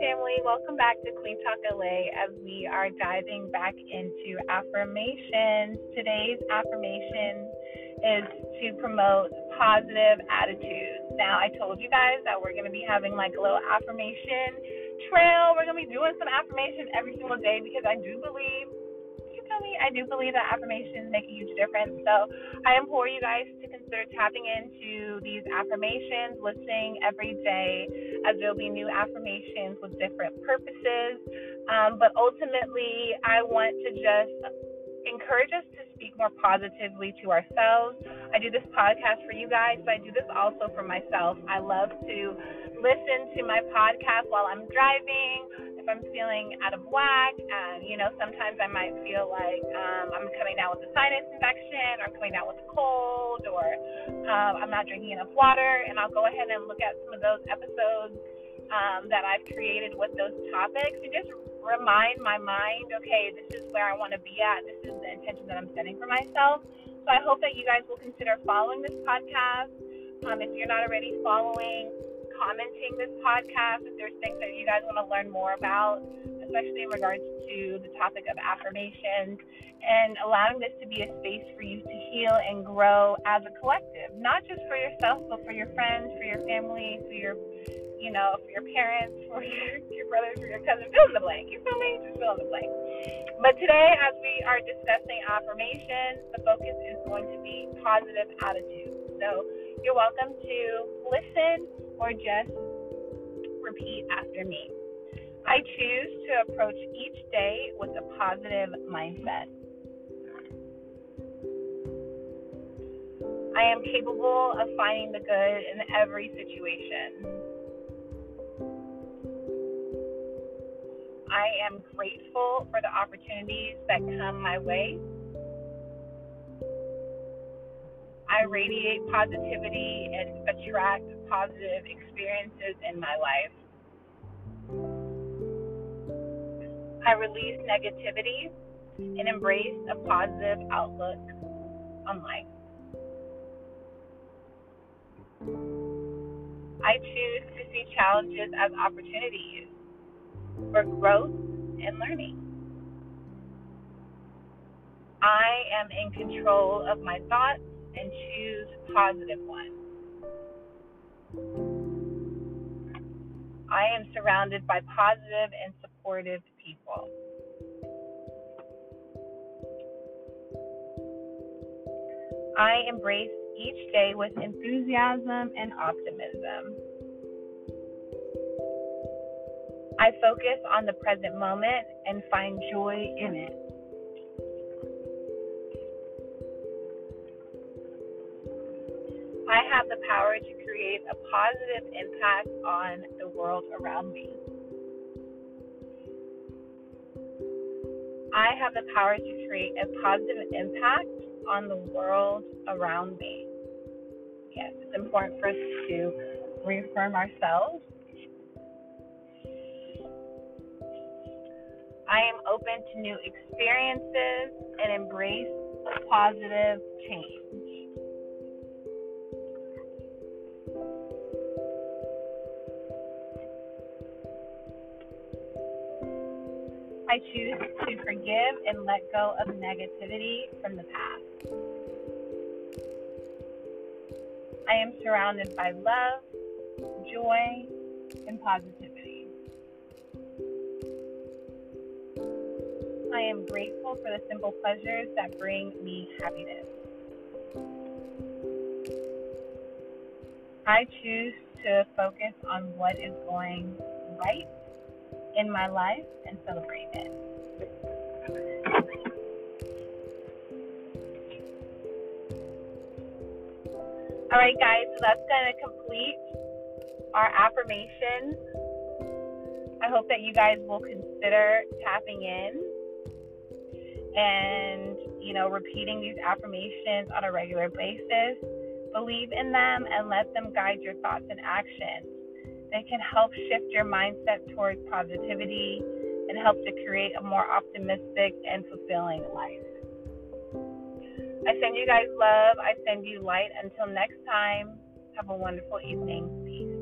family. Welcome back to Queen Talk LA as we are diving back into affirmations. Today's affirmation is to promote positive attitudes. Now, I told you guys that we're going to be having like a little affirmation trail. We're going to be doing some affirmation every single day because I do believe I do believe that affirmations make a huge difference. So I implore you guys to consider tapping into these affirmations, listening every day, as there'll be new affirmations with different purposes. Um, but ultimately, I want to just encourage us to speak more positively to ourselves. I do this podcast for you guys, but I do this also for myself. I love to listen to my podcast while I'm driving I'm feeling out of whack, and you know, sometimes I might feel like um, I'm coming down with a sinus infection, or coming down with a cold, or um, I'm not drinking enough water, and I'll go ahead and look at some of those episodes um, that I've created with those topics, and just remind my mind, okay, this is where I want to be at. This is the intention that I'm setting for myself. So I hope that you guys will consider following this podcast. Um, if you're not already following, commenting this podcast if there's things that you guys want to learn more about, especially in regards to the topic of affirmations, and allowing this to be a space for you to heal and grow as a collective, not just for yourself, but for your friends, for your family, for your you know, for your parents, for your, your brothers, for your cousins, fill in the blank. You feel me? Just fill in the blank. But today, as we are discussing affirmations, the focus is going to be positive attitude. So you're welcome to just repeat after me. I choose to approach each day with a positive mindset. I am capable of finding the good in every situation. I am grateful for the opportunities that come my way. I radiate positivity and attract positive experiences in my life. I release negativity and embrace a positive outlook on life. I choose to see challenges as opportunities for growth and learning. I am in control of my thoughts and choose positive ones. I am surrounded by positive and supportive people. I embrace each day with enthusiasm and optimism. I focus on the present moment and find joy in it. Have the power to create a positive impact on the world around me. I have the power to create a positive impact on the world around me. Yes, it's important for us to reaffirm ourselves. I am open to new experiences and embrace positive change. I choose to forgive and let go of negativity from the past. I am surrounded by love, joy, and positivity. I am grateful for the simple pleasures that bring me happiness. I choose to focus on what is going right in my life and celebrate it. All right, guys, so that's going to complete our affirmations. I hope that you guys will consider tapping in and, you know, repeating these affirmations on a regular basis. Believe in them and let them guide your thoughts and actions. They can help shift your mindset towards positivity and help to create a more optimistic and fulfilling life. I send you guys love. I send you light. Until next time, Have a wonderful evening. Peace.